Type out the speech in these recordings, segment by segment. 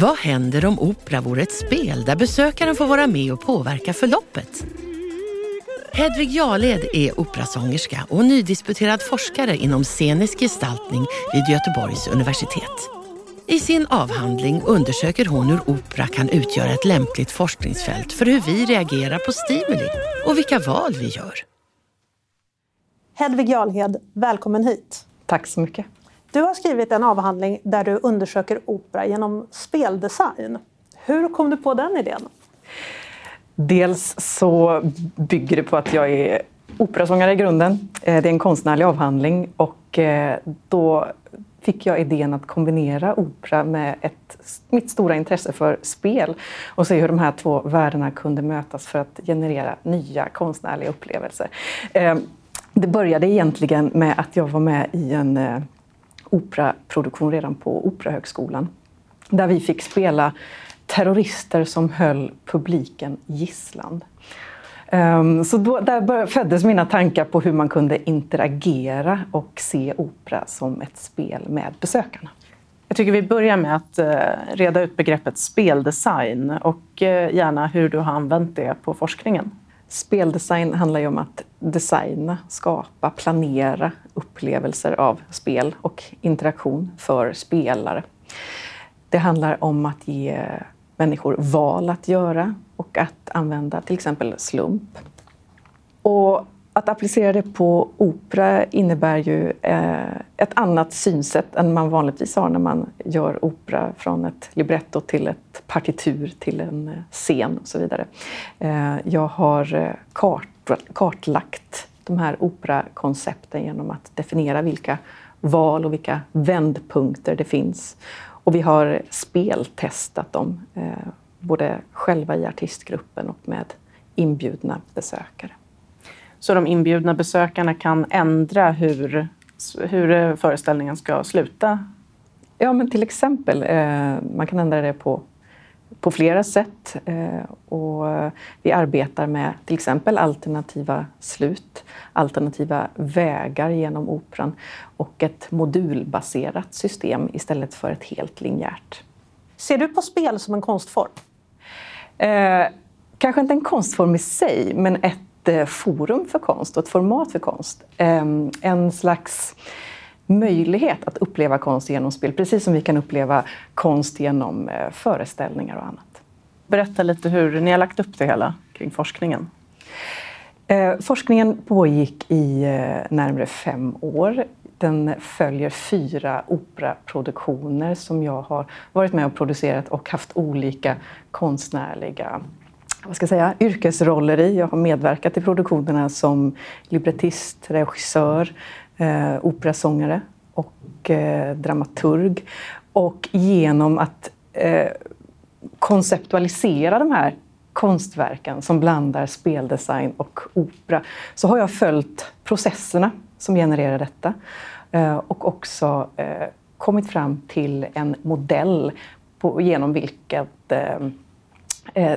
Vad händer om opera vore ett spel där besökaren får vara med och påverka förloppet? Hedvig Jarled är operasångerska och nydisputerad forskare inom scenisk gestaltning vid Göteborgs universitet. I sin avhandling undersöker hon hur opera kan utgöra ett lämpligt forskningsfält för hur vi reagerar på stimuli och vilka val vi gör. Hedvig Jarlhed, välkommen hit. Tack så mycket. Du har skrivit en avhandling där du undersöker opera genom speldesign. Hur kom du på den idén? Dels så bygger det på att jag är operasångare i grunden. Eh, det är en konstnärlig avhandling och eh, då fick jag idén att kombinera opera med ett, mitt stora intresse för spel och se hur de här två världarna kunde mötas för att generera nya konstnärliga upplevelser. Eh, det började egentligen med att jag var med i en operaproduktion redan på Operahögskolan. Där vi fick spela terrorister som höll publiken gisslan. Ehm, så då, där föddes mina tankar på hur man kunde interagera och se opera som ett spel med besökarna. Jag tycker vi börjar med att eh, reda ut begreppet speldesign och eh, gärna hur du har använt det på forskningen. Speldesign handlar ju om att designa, skapa, planera upplevelser av spel och interaktion för spelare. Det handlar om att ge människor val att göra och att använda till exempel slump. Och att applicera det på opera innebär ju eh, ett annat synsätt än man vanligtvis har när man gör opera från ett libretto till ett partitur till en eh, scen och så vidare. Eh, jag har eh, kart, kartlagt de här operakoncepten genom att definiera vilka val och vilka vändpunkter det finns. Och vi har speltestat dem, eh, både själva i artistgruppen och med inbjudna besökare. Så de inbjudna besökarna kan ändra hur, hur föreställningen ska sluta? Ja, men till exempel. Eh, man kan ändra det på, på flera sätt. Eh, och vi arbetar med till exempel alternativa slut, alternativa vägar genom operan och ett modulbaserat system istället för ett helt linjärt. Ser du på spel som en konstform? Eh, kanske inte en konstform i sig, men ett forum för konst och ett format för konst. Ehm, en slags möjlighet att uppleva konst genom spel, precis som vi kan uppleva konst genom eh, föreställningar och annat. Berätta lite hur ni har lagt upp det hela kring forskningen. Eh, forskningen pågick i närmare fem år. Den följer fyra operaproduktioner som jag har varit med och producerat och haft olika konstnärliga vad ska jag säga, yrkesroller i. Jag har medverkat i produktionerna som librettist, regissör, eh, operasångare och eh, dramaturg. Och genom att eh, konceptualisera de här konstverken som blandar speldesign och opera så har jag följt processerna som genererar detta eh, och också eh, kommit fram till en modell på, genom vilket eh,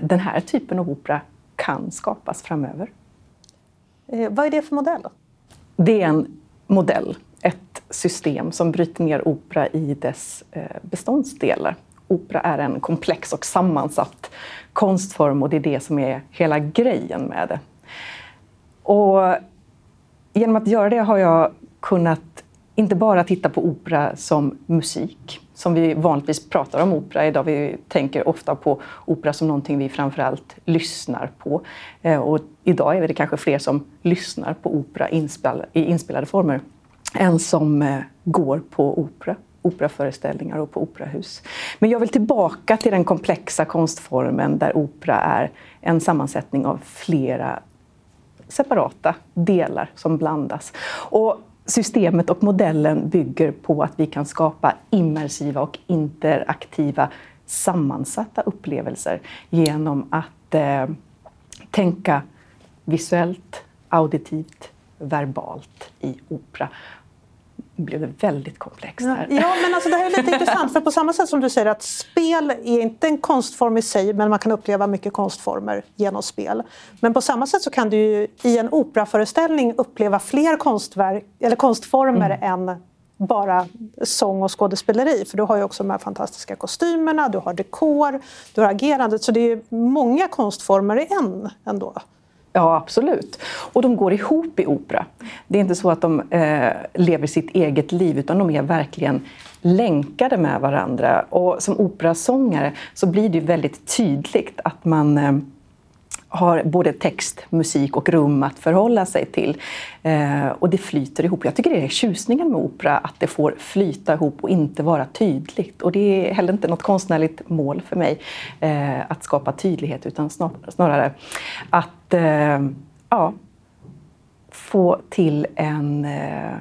den här typen av opera kan skapas framöver. Eh, vad är det för modell? Det är en modell, ett system som bryter ner opera i dess eh, beståndsdelar. Opera är en komplex och sammansatt konstform och det är det som är hela grejen med det. Och genom att göra det har jag kunnat inte bara titta på opera som musik, som vi vanligtvis pratar om opera idag. Vi tänker ofta på opera som någonting vi framförallt lyssnar på. Eh, och idag är det kanske fler som lyssnar på opera i inspelade former än som eh, går på opera operaföreställningar och på operahus. Men jag vill tillbaka till den komplexa konstformen där opera är en sammansättning av flera separata delar som blandas. Och systemet och modellen bygger på att vi kan skapa immersiva och interaktiva sammansatta upplevelser genom att eh, tänka visuellt, auditivt, verbalt i opera blev det väldigt komplext här. Ja, men alltså det här är lite intressant. För på samma sätt som du säger att spel är inte en konstform i sig, men man kan uppleva mycket konstformer genom spel. Men på samma sätt så kan du ju i en operaföreställning uppleva fler konstverk, eller konstformer mm. än bara sång och skådespeleri. För du har ju också de här fantastiska kostymerna, du har dekor, du har agerandet. Så det är många konstformer i en ändå. Ja, absolut. Och de går ihop i opera. Det är inte så att de eh, lever sitt eget liv, utan de är verkligen länkade med varandra. Och som operasångare så blir det väldigt tydligt att man eh, har både text, musik och rum att förhålla sig till. Eh, och det flyter ihop. Jag tycker det är tjusningen med opera, att det får flyta ihop och inte vara tydligt. Och det är heller inte något konstnärligt mål för mig eh, att skapa tydlighet, utan snar, snarare att eh, ja, få till en eh,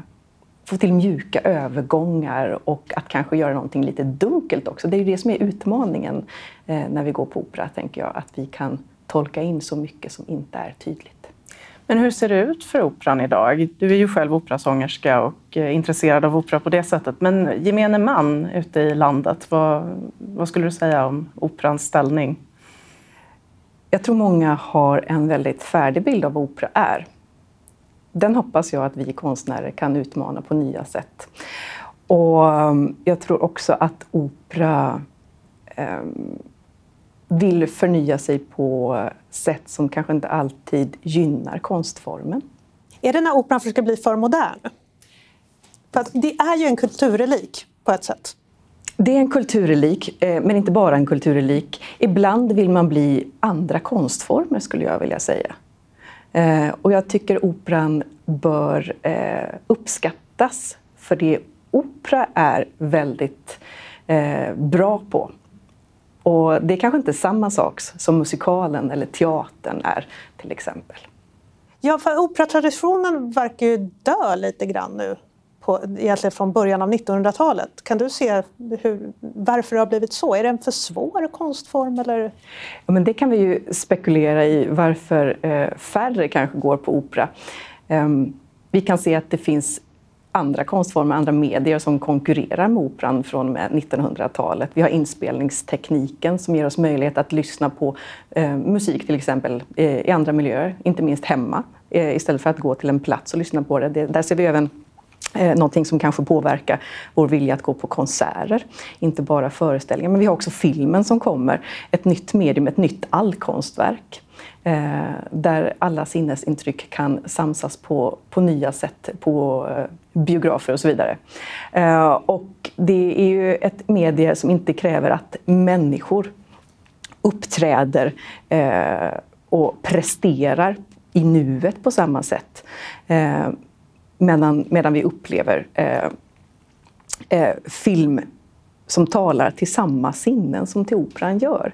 få till mjuka övergångar och att kanske göra någonting lite dunkelt också. Det är ju det som är utmaningen eh, när vi går på opera, tänker jag. Att vi kan tolka in så mycket som inte är tydligt. Men hur ser det ut för operan idag? Du är ju själv operasångerska och eh, intresserad av opera på det sättet. Men gemene man ute i landet, vad, vad skulle du säga om operans ställning? Jag tror många har en väldigt färdig bild av vad opera är. Den hoppas jag att vi konstnärer kan utmana på nya sätt. Och um, jag tror också att opera um, vill förnya sig på sätt som kanske inte alltid gynnar konstformen. Är det när operan försöker bli för modern? För det är ju en kulturrelik på ett sätt. Det är en kulturrelik, eh, men inte bara en kulturrelik. Ibland vill man bli andra konstformer, skulle jag vilja säga. Eh, och jag tycker operan bör eh, uppskattas för det opera är väldigt bra på. Och det är kanske inte samma sak som musikalen eller teatern är till exempel. Ja, för operatraditionen verkar ju dö lite grann nu, på, egentligen från början av 1900-talet. Kan du se hur, varför det har blivit så? Är det en för svår konstform? Eller? Ja, men det kan vi ju spekulera i, varför eh, färre kanske går på opera. Um, vi kan se att det finns andra konstformer, andra medier som konkurrerar med operan från och med 1900-talet. Vi har inspelningstekniken som ger oss möjlighet att lyssna på eh, musik till exempel eh, i andra miljöer, inte minst hemma, eh, istället för att gå till en plats och lyssna på det. det där ser vi även eh, någonting som kanske påverkar vår vilja att gå på konserter, inte bara föreställningar. Men vi har också filmen som kommer, ett nytt medium, ett nytt allkonstverk. Eh, där alla sinnesintryck kan samsas på, på nya sätt på eh, biografer och så vidare. Eh, och det är ju ett medie som inte kräver att människor uppträder eh, och presterar i nuet på samma sätt. Eh, medan, medan vi upplever eh, eh film som talar till samma sinnen som till operan gör.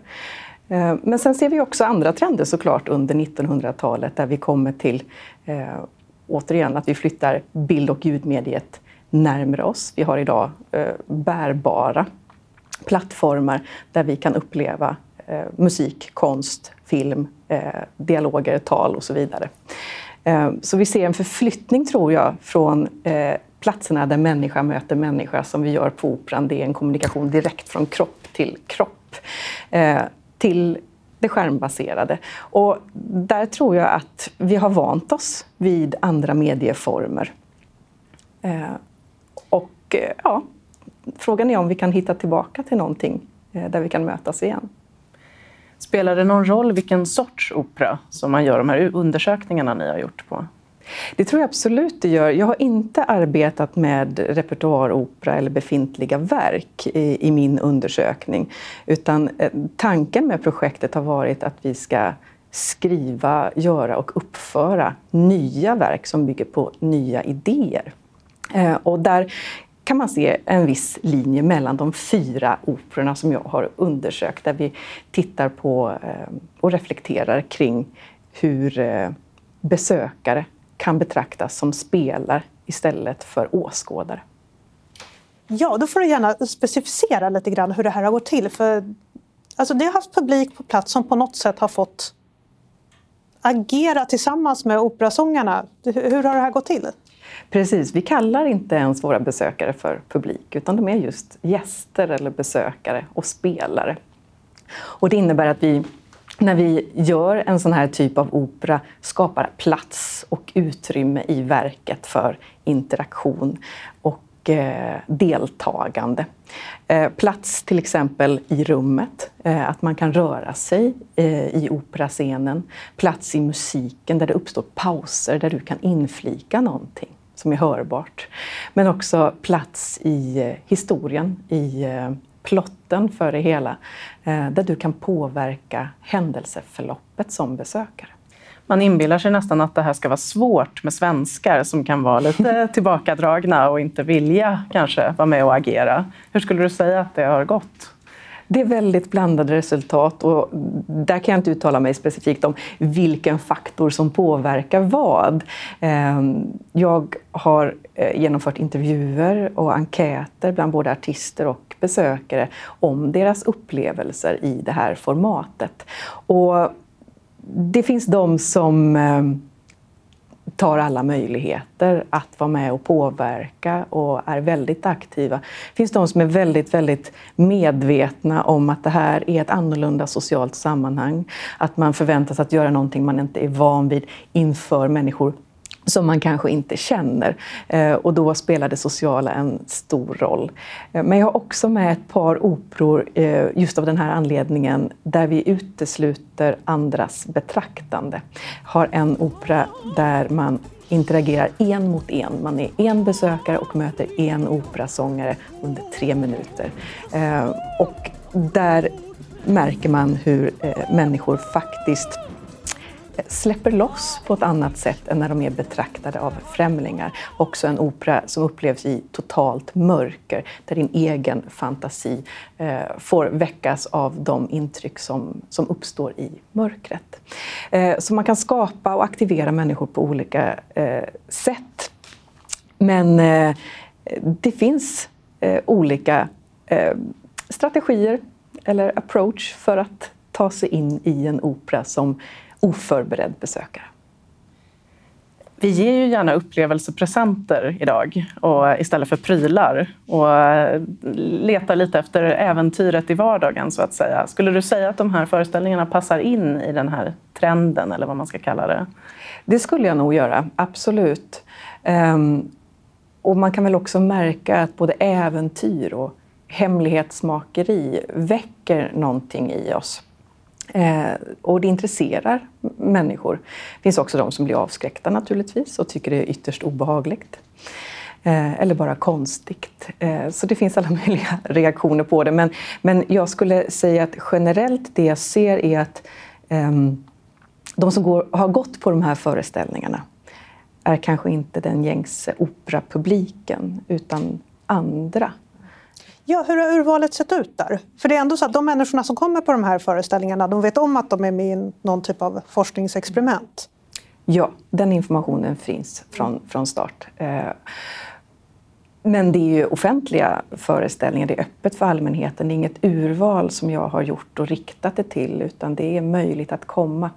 Eh, men sen ser vi också andra trender såklart under 1900-talet där vi kommer till eh, återigen att vi flyttar bild och ljudmediet närmare oss. Vi har idag eh, bärbara plattformar där vi kan uppleva eh, musik, konst, film, eh, dialoger, tal och så vidare. Eh, så vi ser en förflyttning, tror jag, från eh, platserna där människa möter människa som vi gör på Operan. Det är en kommunikation direkt från kropp till kropp eh, till det skärmbaserade. Och där tror jag att vi har vant oss vid andra medieformer. Eh, och eh, ja, frågan är om vi kan hitta tillbaka till någonting eh, där vi kan mötas igen. Spelar det någon roll vilken sorts opera som man gör de här undersökningarna ni har gjort på? Det tror jag absolut det gör. Jag har inte arbetat med repertoaropera eller befintliga verk i, i, min undersökning. Utan eh, tanken med projektet har varit att vi ska skriva, göra och uppföra nya verk som bygger på nya idéer. Eh, och där kan man se en viss linje mellan de fyra operorna som jag har undersökt, där vi tittar på eh, och reflekterar kring hur besökare kan betraktas som spelare istället för åskådare. Ja, då får du gärna specificera lite grann hur det här har gått till. För, alltså, det har haft publik på plats som på något sätt har fått agera tillsammans med operasångarna. Hur har det här gått till? Precis, vi kallar inte ens våra besökare för publik utan de är just gäster eller besökare och spelare. Och det innebär att vi när vi gör en sån här typ av opera skapar plats och utrymme i verket för interaktion och eh, deltagande. Eh, plats till exempel i rummet, eh, att man kan röra sig eh, i operascenen. Plats i musiken där det uppstår pauser där du kan inflika någonting som är hörbart. Men också plats i eh, historien, i eh, plotten för det hela, eh, där du kan påverka händelseförloppet som besökare. Man inbillar sig nästan att det här ska vara svårt med svenskar som kan vara lite tillbakadragna och inte vilja kanske vara med och agera. Hur skulle du säga att det har gått? Det är väldigt blandade resultat och där kan jag inte uttala mig specifikt om vilken faktor som påverkar vad. Ehm, jag har eh, genomfört intervjuer och enkäter bland både artister och besökare om deras upplevelser i det här formatet. Och det finns de som eh, tar alla möjligheter att vara med och påverka och är väldigt aktiva. Det finns de som är väldigt, väldigt medvetna om att det här är ett annorlunda socialt sammanhang. Att man förväntas att göra någonting man inte är van vid inför människor som man kanske inte känner. Eh, och då spelar det sociala en stor roll. Eh, men jag har också med ett par operor eh, just av den här anledningen där vi utesluter andras betraktande. Har en opera där man interagerar en mot en. Man är en besökare och möter en operasångare under tre minuter. Och där märker man hur människor faktiskt släpper loss på ett annat sätt än när de är betraktade av främlingar. Också en opera som upplevs i totalt mörker, där din egen fantasi eh, får väckas av de intryck som, som uppstår i mörkret. Eh, så man kan skapa och aktivera människor på olika eh, sätt. Men eh, det finns eh, olika eh, strategier eller approach för att ta sig in i en opera som oförberedd besökare. Vi ger ju gärna upplevelsepresenter idag och istället för prylar och letar lite efter äventyret i vardagen så att säga. Skulle du säga att de här föreställningarna passar in i den här trenden eller vad man ska kalla det? Det skulle jag nog göra, absolut. Ehm, och man kan väl också märka att både äventyr och hemlighetsmakeri väcker någonting i oss. Eh, och det intresserar människor. Det finns också de som blir avskräckta naturligtvis och tycker det är ytterst obehagligt. Eh, eller bara konstigt. Eh, så det finns alla möjliga reaktioner på det. Men, men jag skulle säga att generellt det jag ser är att ehm, de som går, har gått på de här föreställningarna är kanske inte den gängse operapubliken utan andra Ja, hur har urvalet sett ut där? För det är ändå så att de människorna som kommer på de här föreställningarna, de vet om att de är med i någon typ av forskningsexperiment. Ja, den informationen finns från, från start. Eh, men det är ju offentliga föreställningar, det är öppet för allmänheten. Det är inget urval som jag har gjort och riktat det till, utan det är möjligt att komma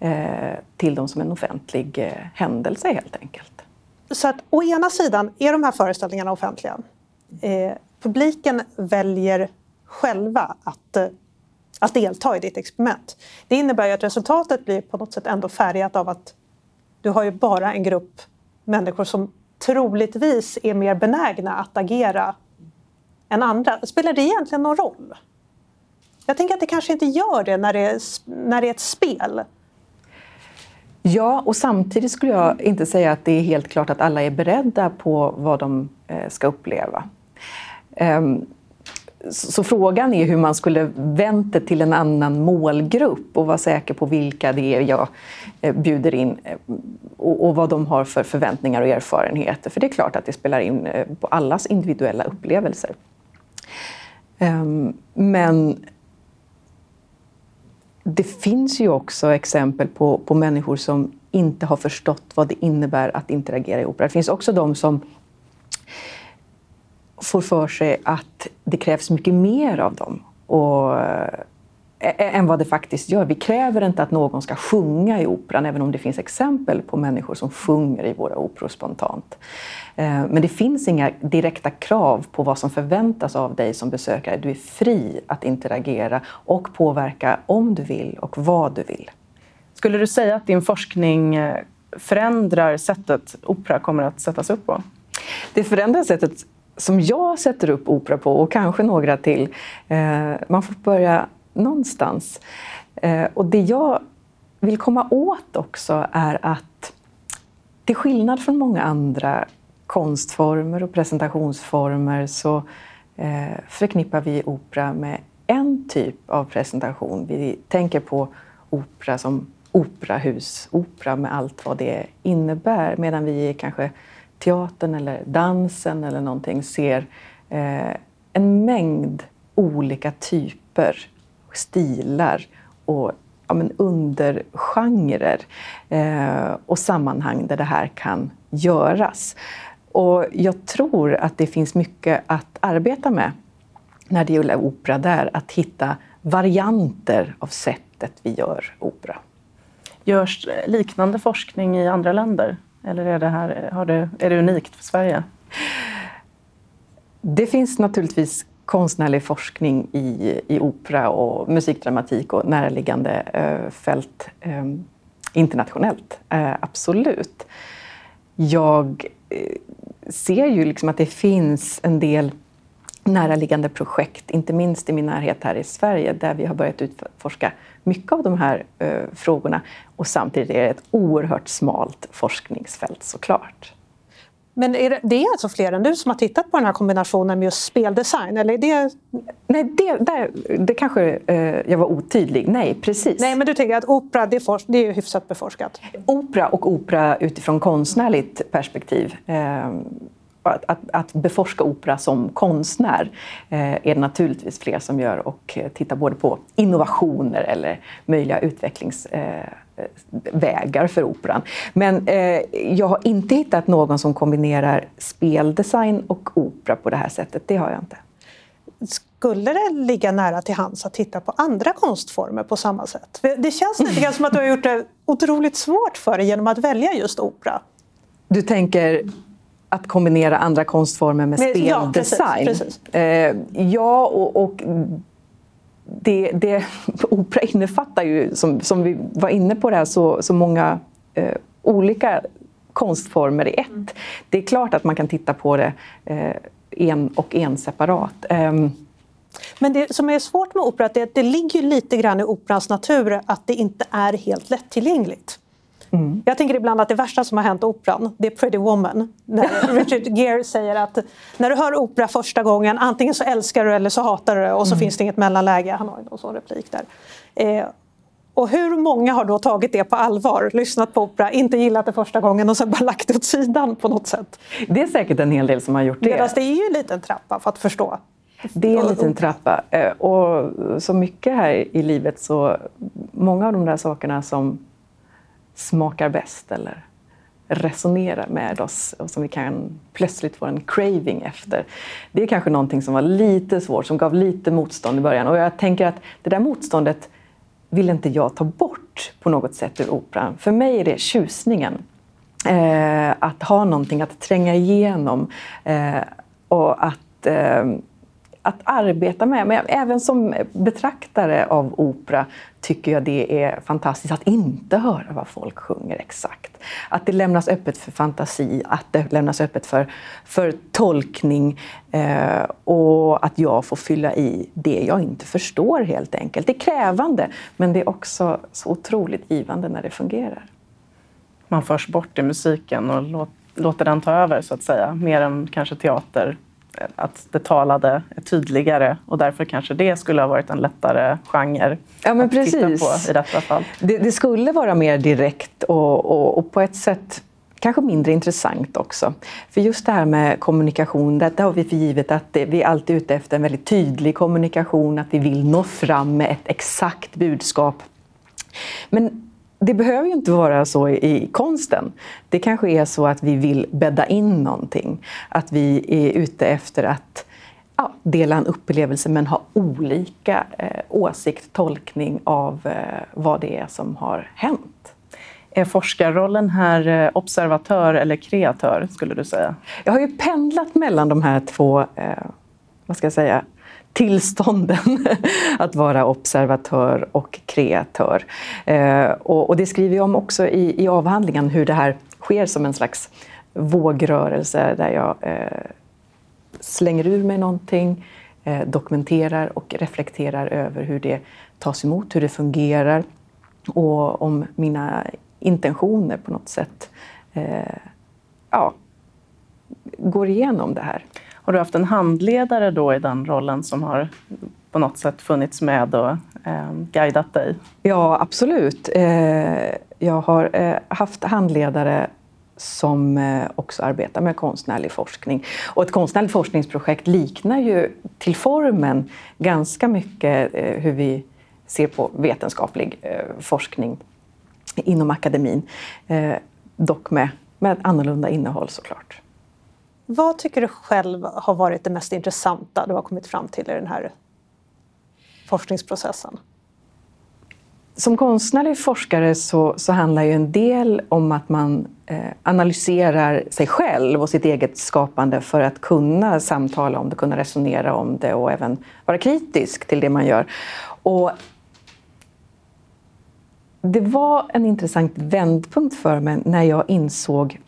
eh, till dem som en offentlig eh, händelse helt enkelt. Så att å ena sidan är de här föreställningarna offentliga publiken väljer själva att, eh, att delta i ditt experiment. Det innebär ju att resultatet blir på något sätt ändå färgat av att du har ju bara en grupp människor som troligtvis är mer benägna att agera än andra. Spelar det egentligen någon roll? Jag tänker att det kanske inte gör det när det är, när det är ett spel. Ja, och samtidigt skulle jag inte säga att det är helt klart att alla är beredda på vad de eh, ska uppleva. Ehm, så frågan är hur man skulle vänt det till en annan målgrupp och vara säker på vilka det är jag eh, bjuder in eh, och vad de har för förväntningar och erfarenheter. För det är klart att det spelar in eh, på allas individuella upplevelser. Ehm, men det finns ju också exempel på, på människor som inte har förstått vad det innebär att interagera i opera. Det finns också de som får för sig att det krävs mycket mer av dem och, äh, än vad det faktiskt gör. Vi kräver inte att någon ska sjunga i operan, även om det finns exempel på människor som sjunger i våra operor spontant. Eh, men det finns inga direkta krav på vad som förväntas av dig som besökare. Du är fri att interagera och påverka om du vill och vad du vill. Skulle du säga att din forskning eh, förändrar sättet opera kommer att sättas upp på? Det förändrar sättet som jag sätter upp opera på och kanske några till. Eh, man får börja någonstans. Eh, och det jag vill komma åt också är att till skillnad från många andra konstformer och presentationsformer så eh, förknippar vi opera med en typ av presentation. Vi tänker på opera som operahus, opera med allt vad det innebär, medan vi kanske teatern eller dansen eller någonting ser eh, en mängd olika typer, stilar och ja, men undergenrer eh, och sammanhang där det här kan göras. Och jag tror att det finns mycket att arbeta med när det gäller opera där, att hitta varianter av sättet vi gör opera. Görs liknande forskning i andra länder? Eller är det, här, har det, är det unikt för Sverige? Det finns naturligtvis konstnärlig forskning i, i opera och musikdramatik och närliggande eh, fält eh, internationellt. Eh, absolut. Jag eh, ser ju liksom att det finns en del näraliggande projekt, inte minst i min närhet här i Sverige, där vi har börjat utforska mycket av de här eh, frågorna. Och samtidigt är det ett oerhört smalt forskningsfält såklart. Men är det, det, är alltså fler än du som har tittat på den här kombinationen med just speldesign? Eller är det... Nej, det, där, det kanske eh, jag var otydlig. Nej, precis. Nej, men du tänker att opera, det är, forsk, det är hyfsat beforskat? Opera och opera utifrån konstnärligt perspektiv. Eh, att, att, att, beforska opera som konstnär eh, är det naturligtvis fler som gör och tittar både på innovationer eller möjliga utvecklingsvägar eh, för operan. Men eh, jag har inte hittat någon som kombinerar speldesign och opera på det här sättet. Det har jag inte. Skulle det ligga nära till hands att titta på andra konstformer på samma sätt? Det känns lite grann som att du har gjort det otroligt svårt för dig genom att välja just opera. Du tänker att kombinera andra konstformer med, speldesign. Ja, precis, precis. Eh, ja och, och det, det, opera innefattar ju, som, som vi var inne på, det här, så, så många eh, olika konstformer i ett. Mm. Det är klart att man kan titta på det eh, en och en separat. Um, men det som är svårt med opera är att det ligger lite grann i operans natur att det inte är helt lättillgängligt. Mm. Jag tänker ibland att det värsta som har hänt operan, det är Pretty Woman. När Richard Gere säger att när du hör opera första gången, antingen så älskar du eller så hatar du och så mm. finns det inget mellanläge. Han har ju någon sån replik där. Eh, och hur många har då tagit det på allvar, lyssnat på opera, inte gillat det första gången och sen bara lagt det åt sidan på något sätt? Det är säkert en hel del som har gjort det. Medan det är ju en liten trappa för att förstå. Det är en liten trappa. Eh, och så mycket här i livet så många av de där sakerna som smakar bäst eller resonerar med oss och som vi kan plötsligt få en craving efter. Det är kanske någonting som var lite svårt, som gav lite motstånd i början. Och jag tänker att det där motståndet vill inte jag ta bort på något sätt ur operan. För mig är det tjusningen. Eh, att ha någonting att tränga igenom eh, och att eh, att arbeta med. Men även som betraktare av opera tycker jag det är fantastiskt att inte höra vad folk sjunger exakt. Att det lämnas öppet för fantasi, att det lämnas öppet för, för tolkning eh, och att jag får fylla i det jag inte förstår helt enkelt. Det är krävande, men det är också så otroligt givande när det fungerar. Man förs bort i musiken och låter den ta över, så att säga, mer än kanske teater att det talade är tydligare och därför kanske det skulle ha varit en lättare genre ja, men att precis. titta på i detta fall. Det, det skulle vara mer direkt och, och, och, på ett sätt kanske mindre intressant också. För just det här med kommunikation, det har vi för givet att vi är alltid ute efter en väldigt tydlig kommunikation, att vi vill nå fram med ett exakt budskap. Men det behöver ju inte vara så i konsten. Det kanske är så att vi vill bädda in någonting. Att vi är ute efter att ja, dela en upplevelse men ha olika eh, åsikt, tolkning av eh, vad det är som har hänt. Är forskarrollen här eh, observatör eller kreatör, skulle du säga? Jag har ju pendlat mellan de här två, eh, vad ska jag säga, tillstånden att vara observatör och kreatör. Eh, och, och, det skriver jag om också i, i avhandlingen, hur det här sker som en slags vågrörelse där jag eh, slänger ur mig någonting, eh, dokumenterar och reflekterar över hur det tas emot, hur det fungerar och om mina intentioner på något sätt eh, ja, går igenom det här. Har du haft en handledare då i den rollen som har på något sätt funnits med och eh, guidat dig? Ja, absolut. Eh, jag har eh, haft handledare som eh, också arbetar med konstnärlig forskning. Och ett konstnärligt forskningsprojekt liknar ju till formen ganska mycket eh, hur vi ser på vetenskaplig eh, forskning inom akademin. Eh, dock med, med annorlunda innehåll såklart. Vad tycker du själv har varit det mest intressanta du har kommit fram till i den här forskningsprocessen? Som konstnärlig forskare så, så handlar ju en del om att man eh, analyserar sig själv och sitt eget skapande för att kunna samtala om det, kunna resonera om det och även vara kritisk till det man gör. Och det var en intressant vändpunkt för mig när jag insåg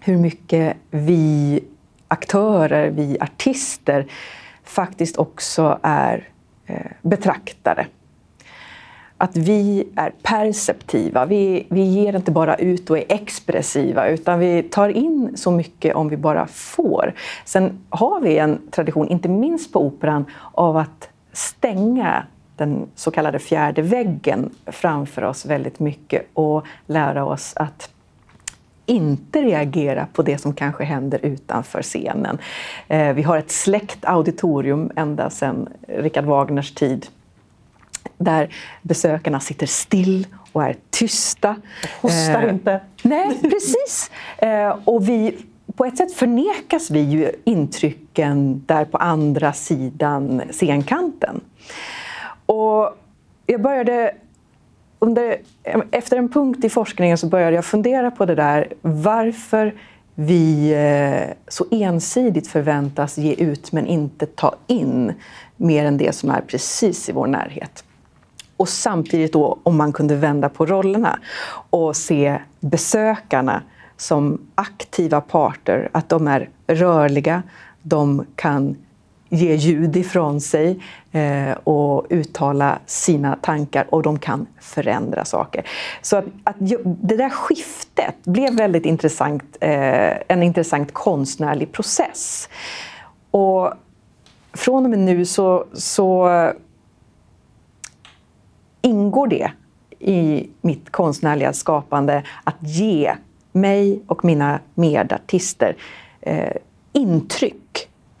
hur mycket vi aktörer, vi artister faktiskt också är eh, betraktare. Att vi är perceptiva. Vi, vi ger inte bara ut och är expressiva utan vi tar in så mycket om vi bara får. Sen har vi en tradition, inte minst på Operan, av att stänga den så kallade fjärde väggen framför oss väldigt mycket och lära oss att inte reagera på det som kanske händer utanför scenen. Eh, vi har ett släckt auditorium ända sedan Richard Wagners tid där besökarna sitter still och är tysta. Och hostar eh, inte. Nej, precis. Eh, och vi, på ett sätt förnekas vi ju intrycken där på andra sidan scenkanten. Och jag började under, efter en punkt i forskningen så började jag fundera på det där varför vi eh, så ensidigt förväntas ge ut men inte ta in mer än det som är precis i vår närhet. Och samtidigt då om man kunde vända på rollerna och se besökarna som aktiva parter, att de är rörliga, de kan ge ljud ifrån sig eh, och uttala sina tankar och de kan förändra saker. Så att, att det där skiftet blev väldigt intressant, eh, en intressant konstnärlig process. Och från och med nu så, så ingår det i mitt konstnärliga skapande att ge mig och mina medartister eh, intryck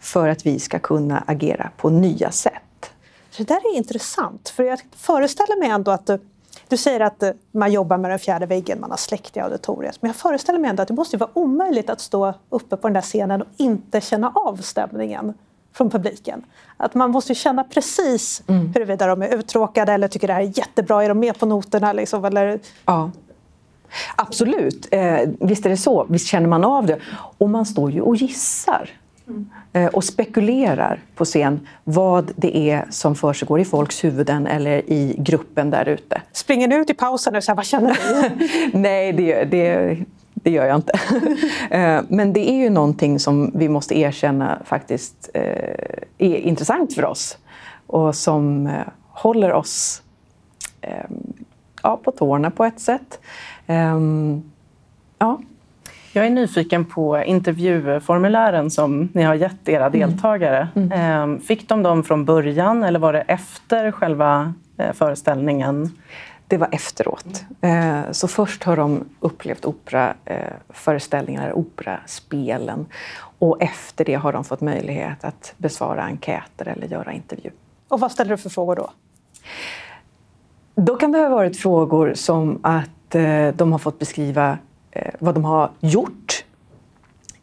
för att vi ska kunna agera på nya sätt. Det där är intressant, för jag föreställer mig ändå att du, du säger att man jobbar med den fjärde väggen, man har släckt i auditoriet. Men jag föreställer mig ändå att det måste vara omöjligt att stå uppe på den där scenen och inte känna av stämningen från publiken. Att man måste känna precis mm. huruvida de är uttråkade eller tycker det här är jättebra, är de med på noterna? Liksom, eller... Ja. Absolut, eh, visst är det så. Visst känner man av det. Och man står ju och gissar. Mm. Eh, och spekulerar på scen vad det är som försiggår i folks huvuden eller i gruppen där ute. Springer ni ut i pausen och säger vad känner du? Nej, det, det, det gör jag inte. Eh, men det är ju någonting som vi måste erkänna faktiskt eh, är intressant för oss och som håller oss ja, på tårna på ett sätt. Ja, jag är nyfiken på intervjuformulären som ni har gett era mm. deltagare. Mm. Mm. Fick de dem från början eller var det efter själva eh, föreställningen? Det var efteråt. Eh, så först har de upplevt operaföreställningar, operaspelen. Och efter det har de fått möjlighet att besvara enkäter eller göra intervju. Och vad ställer du för frågor då? Då kan det ha varit frågor som att eh, de har fått beskriva eh, Eh, vad de har gjort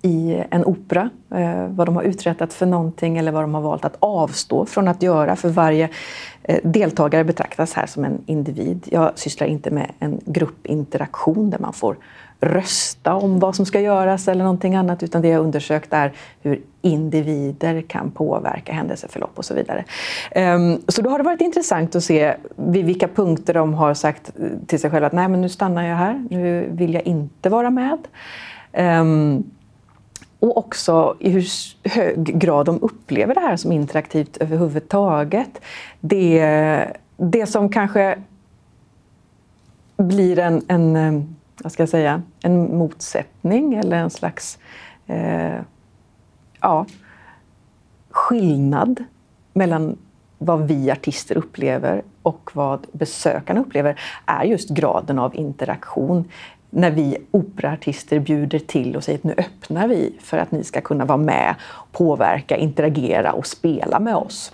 i en opera, eh, vad de har uträttat för någonting eller vad de har valt att avstå från att göra. För varje eh, deltagare betraktas här som en individ. Jag sysslar inte med en gruppinteraktion där man får rösta om vad som ska göras eller någonting annat, utan det jag undersökt är hur individer kan påverka händelseförlopp och så vidare. Ehm, så då har det varit intressant att se vid vilka punkter de har sagt till sig själva att nej, men nu stannar jag här, nu vill jag inte vara med. Ehm, och också i hur hög grad de upplever det här som interaktivt överhuvudtaget. Det, det som kanske blir en, en, ehm, vad ska jag säga, en motsättning eller en slags eh, ja, skillnad mellan vad vi artister upplever och vad besökarna upplever är just graden av interaktion när vi operaartister bjuder till och säger att nu öppnar vi för att ni ska kunna vara med, påverka, interagera och spela med oss.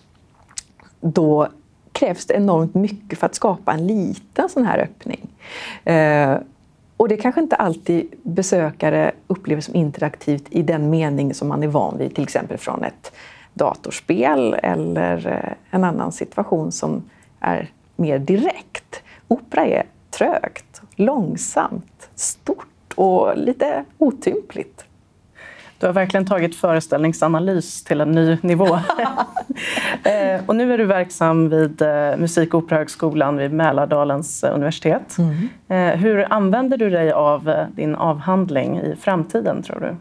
Då krävs det enormt mycket för att skapa en liten sån här öppning. Eh, och det kanske inte alltid besökare upplever som interaktivt i den mening som man är van vid, till exempel från ett datorspel eller eh, en annan situation som är mer direkt. Opera är trögt, långsamt, stort och lite otympligt. Du har verkligen tagit föreställningsanalys till en ny nivå. Eh, och nu är du verksam vid eh, Musik och operahögskolan vid Mälardalens eh, universitet. Mm. Hur använder du dig av din avhandling i framtiden, tror du?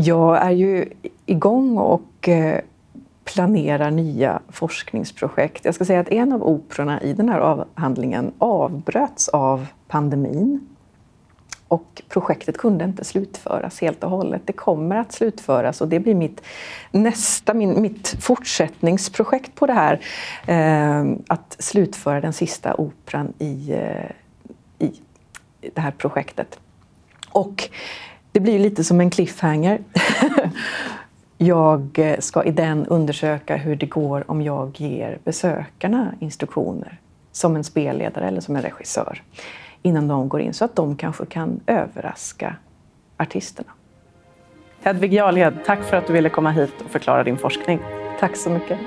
Jag är ju igång och planerar nya forskningsprojekt. Jag ska säga att en av operorna i den här avhandlingen avbröts av pandemin. Och projektet kunde inte slutföras helt och hållet. Det kommer att slutföras och det blir mitt nästa, min, mitt fortsättningsprojekt på det här. Eh, att slutföra den sista operan i, eh, i det här projektet. Och det blir lite som en cliffhanger. Jag eh, ska i den undersöka hur det går om jag ger besökarna instruktioner som en spelledare eller som en regissör innan de går in så att de kanske kan överraska artisterna. Hedvig Jarlhed, tack för att du ville komma hit och förklara din forskning. Tack så mycket.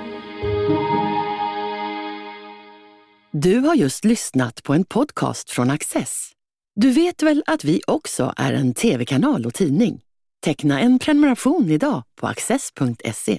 Du har just lyssnat på en podcast från Access. Du vet väl att vi också är en tv-kanal och tidning? Teckna en prenumeration idag på access.se.